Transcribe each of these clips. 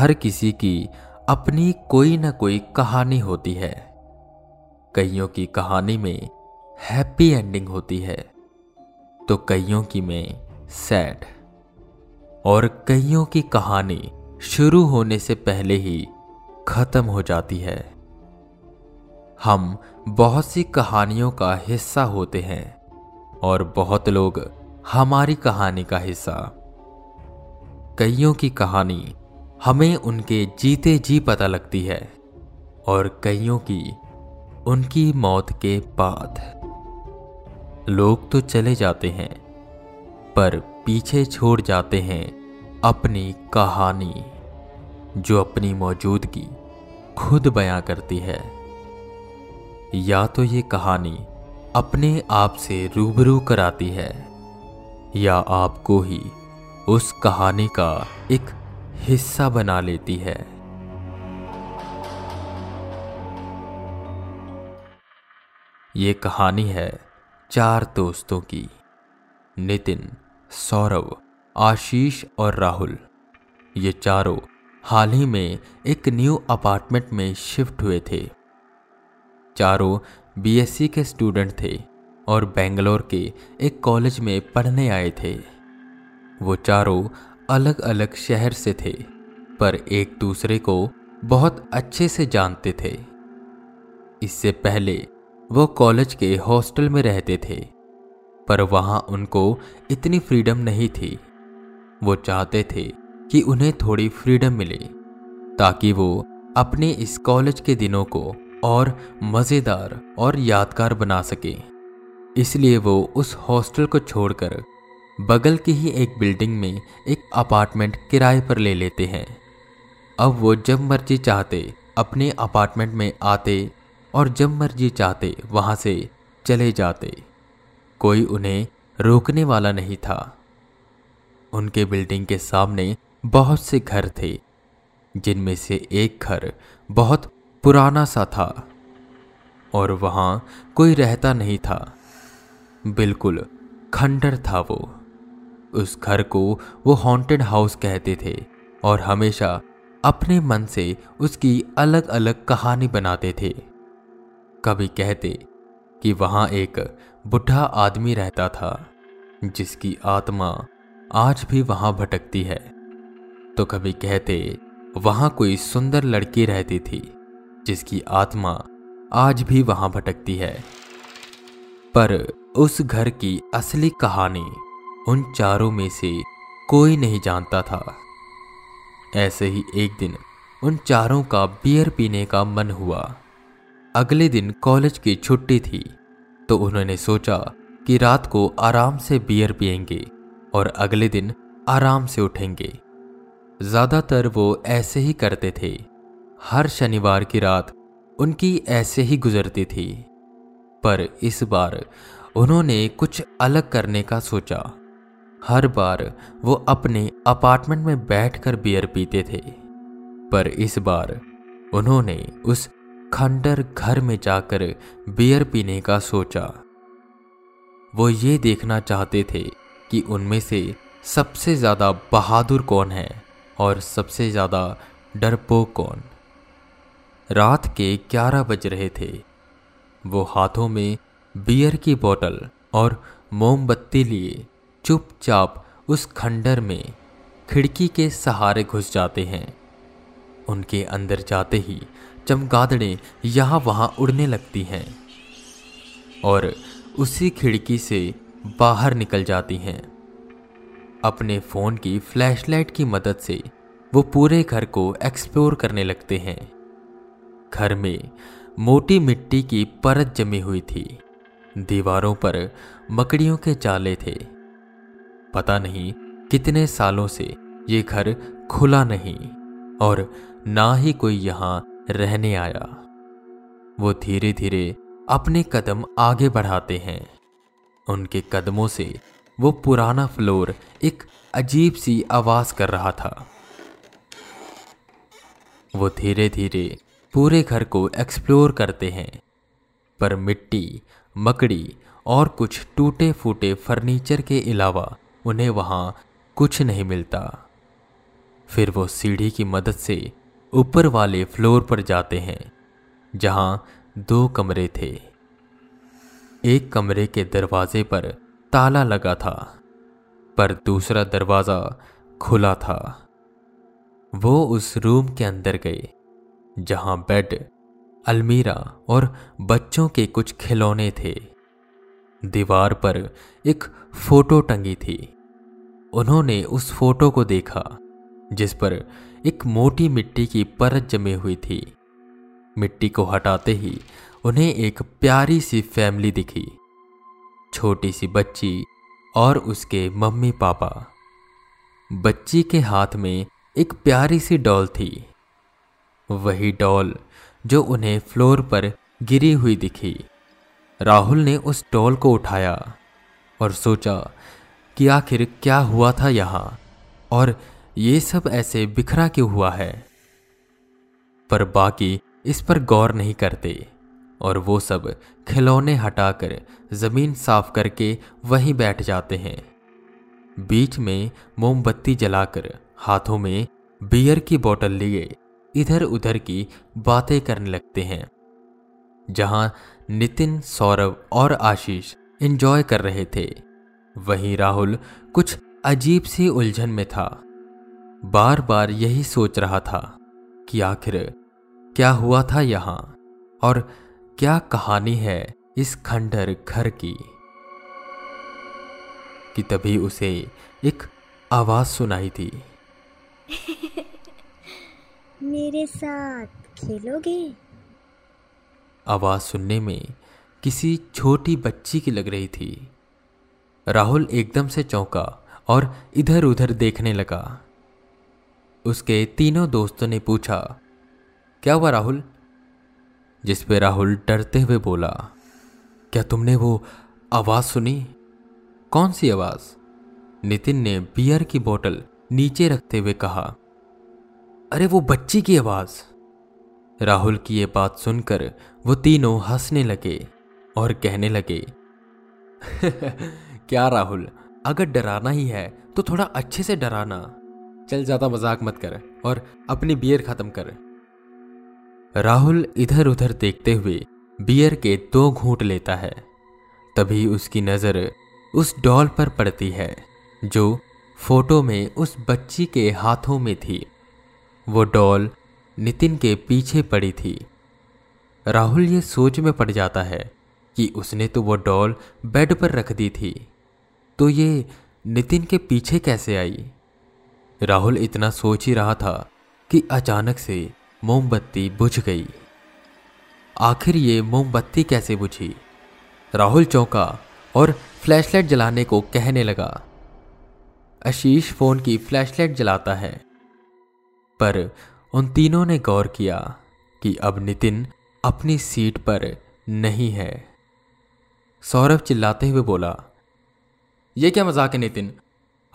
हर किसी की अपनी कोई ना कोई कहानी होती है। कईयों की कहानी में हैप्पी एंडिंग होती है तो कईयों की में सैड और कईयों की कहानी शुरू होने से पहले ही खत्म हो जाती है। हम बहुत सी कहानियों का हिस्सा होते हैं, और बहुत लोग हमारी कहानी का हिस्सा। कईयों की कहानी हमें उनके जीते जी पता लगती है और कईयों की उनकी मौत के बाद। लोग तो चले जाते हैं, पर पीछे छोड़ जाते हैं अपनी कहानी, जो अपनी मौजूदगी खुद बयां करती है। या तो ये कहानी अपने आप से रूबरू कराती है, या आपको ही उस कहानी का एक हिस्सा बना लेती है। ये कहानी है चार दोस्तों की, नितिन, सौरव, आशीष और राहुल। ये चारों हाल ही में एक न्यू अपार्टमेंट में शिफ्ट हुए थे। चारों बीएससी के स्टूडेंट थे और बेंगलोर के एक कॉलेज में पढ़ने आए थे। वो चारों अलग अलग शहर से थे, पर एक दूसरे को बहुत अच्छे से जानते थे। इससे पहले वो कॉलेज के हॉस्टल में रहते थे, पर वहाँ उनको इतनी फ्रीडम नहीं थी। वो चाहते थे कि उन्हें थोड़ी फ्रीडम मिले, ताकि वो अपने इस कॉलेज के दिनों को और मज़ेदार और यादगार बना सके। इसलिए वो उस हॉस्टल को छोड़कर बगल की ही एक बिल्डिंग में एक अपार्टमेंट किराए पर ले लेते हैं। अब वो जब मर्ज़ी चाहते, अपने अपार्टमेंट में आते और जब मर्ज़ी चाहते, वहाँ से चले जाते। कोई उन्हें रोकने वाला नहीं था। उनके बिल्डिंग के सामने बहुत से घर थे, जिनमें से एक घर बहुत पुराना सा था और वहाँ कोई रहता नहीं था। बिल्कुल खंडर था वो। उस घर को वो हॉन्टेड हाउस कहते थे और हमेशा अपने मन से उसकी अलग अलग कहानी बनाते थे। कभी कहते कि वहाँ एक बुढ़ा आदमी रहता था, जिसकी आत्मा आज भी वहाँ भटकती है। तो कभी कहते वहाँ कोई सुंदर लड़की रहती थी, जिसकी आत्मा आज भी वहाँ भटकती है। पर उस घर की असली कहानी उन चारों में से कोई नहीं जानता था। ऐसे ही एक दिन उन चारों का बियर पीने का मन हुआ। अगले दिन कॉलेज की छुट्टी थी तो उन्होंने सोचा कि रात को आराम से बियर पियेंगे और अगले दिन आराम से उठेंगे। ज़्यादातर वो ऐसे ही करते थे। हर शनिवार की रात उनकी ऐसे ही गुजरती थी। पर इस बार उन्होंने कुछ अलग करने का सोचा। हर बार वो अपने अपार्टमेंट में बैठकर बियर पीते थे। पर इस बार उन्होंने उस खंडर घर में जाकर बियर पीने का सोचा। वो ये देखना चाहते थे कि उनमें से सबसे ज़्यादा बहादुर कौन है और सबसे ज़्यादा डरपोक कौन। रात के ग्यारह बज रहे थे। वो हाथों में बियर की बोतल और मोमबत्ती लिए चुपचाप उस खंडर में खिड़की के सहारे घुस जाते हैं। उनके अंदर जाते ही चमगादड़ें यहाँ वहाँ उड़ने लगती हैं और उसी खिड़की से बाहर निकल जाती हैं। अपने फ़ोन की फ्लैशलाइट की मदद से वो पूरे घर को एक्सप्लोर करने लगते हैं। घर में मोटी मिट्टी की परत जमी हुई थी। दीवारों पर मकड़ियों के चाले थे। पता नहीं कितने सालों से ये घर खुला नहीं और ना ही कोई यहाँ रहने आया। वो धीरे धीरे अपने कदम आगे बढ़ाते हैं। उनके कदमों से वो पुराना फ्लोर एक अजीब सी आवाज़ कर रहा था। वो धीरे धीरे पूरे घर को एक्सप्लोर करते हैं, पर मिट्टी, मकड़ी और कुछ टूटे फूटे फर्नीचर के अलावा उन्हें वहाँ कुछ नहीं मिलता। फिर वो सीढ़ी की मदद से ऊपर वाले फ्लोर पर जाते हैं, जहाँ दो कमरे थे। एक कमरे के दरवाजे पर ताला लगा था, पर दूसरा दरवाज़ा खुला था। वो उस रूम के अंदर गए, जहाँ बेड, अलमीरा और बच्चों के कुछ खिलौने थे। दीवार पर एक फ़ोटो टंगी थी। उन्होंने उस फ़ोटो को देखा, जिस पर एक मोटी मिट्टी की परत जमी हुई थी। मिट्टी को हटाते ही उन्हें एक प्यारी सी फैमिली दिखी। छोटी सी बच्ची और उसके मम्मी पापा। बच्ची के हाथ में एक प्यारी सी डॉल थी। वही डॉल जो उन्हें फ्लोर पर गिरी हुई दिखी। राहुल ने उस टॉल को उठाया और सोचा कि आखिर क्या हुआ था यहाँ और ये सब ऐसे बिखरा क्यों हुआ है? पर बाकी इस पर गौर नहीं करते और वो सब खिलौने हटाकर ज़मीन साफ़ करके वहीं बैठ जाते हैं। बीच में मोमबत्ती जलाकर हाथों में बियर की बोतल लिए इधर उधर की बातें करने लगते हैं। जहाँ नितिन सौरभ और आशीष एंजॉय कर रहे थे। वहीं राहुल कुछ अजीब सी उलझन में था। बार बार यही सोच रहा था कि आखिर क्या हुआ था यहाँ और क्या कहानी है इस खंडर घर की। कि तभी उसे एक आवाज़ सुनाई थी। मेरे साथ खेलोगे? आवाज़ सुनने में किसी छोटी बच्ची की लग रही थी। राहुल एकदम से चौंका और इधर उधर देखने लगा। उसके तीनों दोस्तों ने पूछा, क्या हुआ राहुल? जिस पे राहुल डरते हुए बोला, क्या तुमने वो आवाज़ सुनी? कौन सी आवाज़? नितिन ने बियर की बोतल नीचे रखते हुए कहा, अरे वो बच्ची की आवाज़। राहुल की ये बात सुनकर वो तीनों हंसने लगे और कहने लगे, क्या राहुल, अगर डराना ही है तो थोड़ा अच्छे से डराना। चल ज़्यादा मज़ाक मत कर और अपनी बियर खत्म कर। राहुल इधर उधर देखते हुए बियर के दो घूंट लेता है। तभी उसकी नज़र उस डॉल पर पड़ती है, जो फ़ोटो में उस बच्ची के हाथों में थी। वो डॉल नितिन के पीछे पड़ी थी। राहुल ये सोच में पड़ जाता है कि उसने तो वो डॉल बेड पर रख दी थी। तो ये नितिन के पीछे कैसे आई? राहुल इतना सोच ही रहा था कि अचानक से मोमबत्ती बुझ गई। आखिर ये मोमबत्ती कैसे बुझी? राहुल चौंका और फ्लैशलाइट जलाने को कहने लगा। आशीष फ़ोन की फ्लैशलाइट जलाता है। पर उन तीनों ने गौर किया कि अब नितिन अपनी सीट पर नहीं है। सौरभ चिल्लाते हुए बोला यह क्या मज़ाक है नितिन?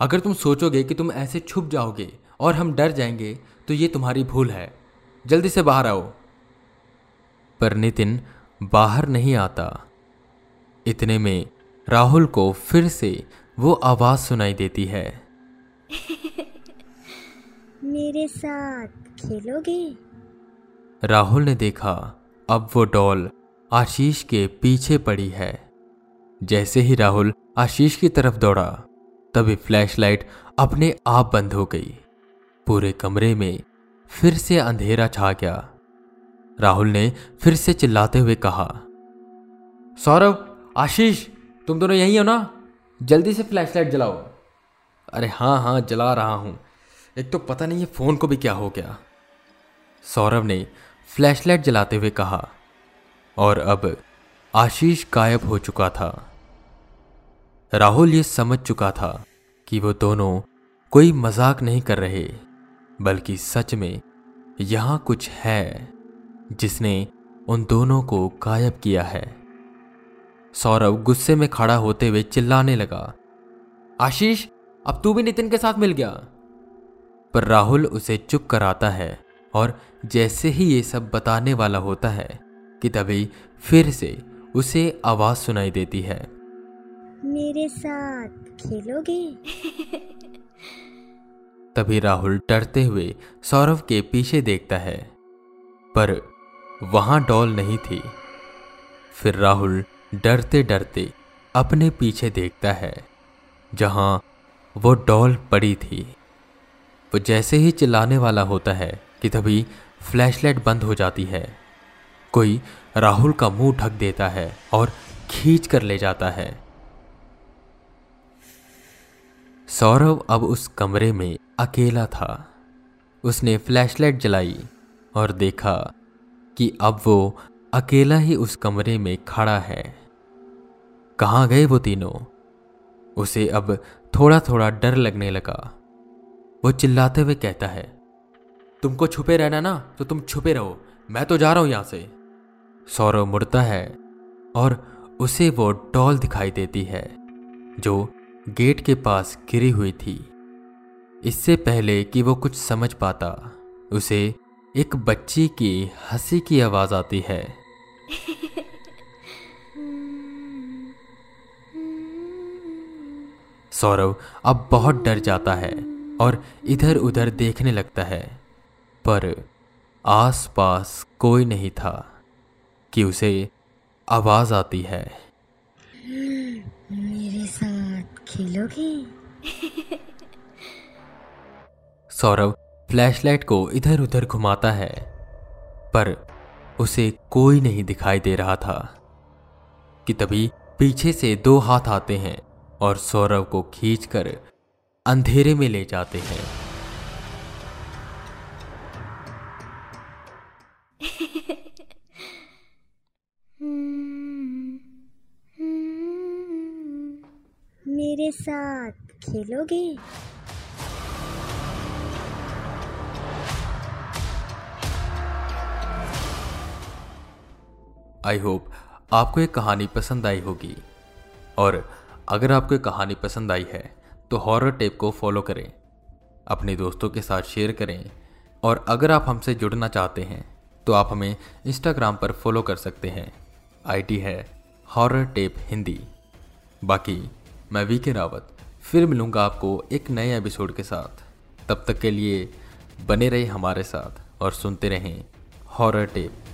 अगर तुम सोचोगे कि तुम ऐसे छुप जाओगे और हम डर जाएँगे तो ये तुम्हारी भूल है। जल्दी से बाहर आओ। पर नितिन बाहर नहीं आता। इतने में राहुल को फिर से वो आवाज़ सुनाई देती है। मेरे साथ खेलोगे? राहुल ने देखा, अब वो डॉल आशीष के पीछे पड़ी है। जैसे ही राहुल आशीष की तरफ़ दौड़ा, तभी फ्लैशलाइट अपने आप बंद हो गई। पूरे कमरे में फिर से अंधेरा छा गया। राहुल ने फिर से चिल्लाते हुए कहा, सौरभ, आशीष, तुम दोनों यही हो ना? जल्दी से फ्लैशलाइट जलाओ। अरे हाँ हाँ जला रहा हूँ। एक तो पता नहीं है फ़ोन को भी क्या हो गया। सौरभ ने फ्लैशलाइट जलाते हुए कहा, और अब आशीष गायब हो चुका था। राहुल ये समझ चुका था कि वो दोनों कोई मज़ाक नहीं कर रहे, बल्कि सच में यहाँ कुछ है जिसने उन दोनों को गायब किया है। सौरभ गुस्से में खड़ा होते हुए चिल्लाने लगा, आशीष, अब तू भी नितिन के साथ मिल गया। पर राहुल उसे चुप कराता है और जैसे ही ये सब बताने वाला होता है कि तभी फिर से उसे आवाज़ सुनाई देती है। मेरे साथ खेलोगे? तभी राहुल डरते हुए सौरभ के पीछे देखता है पर वहाँ डॉल नहीं थी। फिर राहुल डरते डरते अपने पीछे देखता है जहाँ वो डॉल पड़ी थी। वो जैसे ही चिल्लाने वाला होता है कि तभी फ्लैशलाइट बंद हो जाती है। कोई राहुल का मुँह ढक देता है और खींच कर ले जाता है। सौरभ अब उस कमरे में अकेला था। उसने फ्लैशलाइट जलाई और देखा कि अब वो अकेला ही उस कमरे में खड़ा है। कहाँ गए वो तीनों? उसे अब थोड़ा थोड़ा डर लगने लगा। वो चिल्लाते हुए कहता है, तुमको छुपे रहना ना तो तुम छुपे रहो। मैं तो जा रहा हूँ यहाँ से। सौरव मुड़ता है और उसे वो डॉल दिखाई देती है, जो गेट के पास गिरी हुई थी। इससे पहले कि वो कुछ समझ पाता, उसे एक बच्ची की हँसी की आवाज़ आती है। सौरव अब बहुत डर जाता है। और इधर उधर देखने लगता है पर आसपास कोई नहीं था कि उसे आवाज़ आती है। मेरे साथ खेलोगे? सौरभ फ्लैशलाइट को इधर उधर घुमाता है पर उसे कोई नहीं दिखाई दे रहा था कि तभी पीछे से दो हाथ आते हैं और सौरव को खींचकर अंधेरे में ले जाते हैं। मेरे साथ खेलोगे? आई होप आपको ये कहानी पसंद आई होगी। और अगर आपको ये कहानी पसंद आई है तो हॉरर टेप को फॉलो करें, अपने दोस्तों के साथ शेयर करें, और अगर आप हमसे जुड़ना चाहते हैं तो आप हमें इंस्टाग्राम पर फॉलो कर सकते हैं। आईडी है हॉरर टेप हिंदी। बाकी, मैं वी के रावत, फिर मिलूँगा आपको एक नए एपिसोड के साथ। तब तक के लिए बने रहे हमारे साथ, और सुनते रहें हॉरर टेप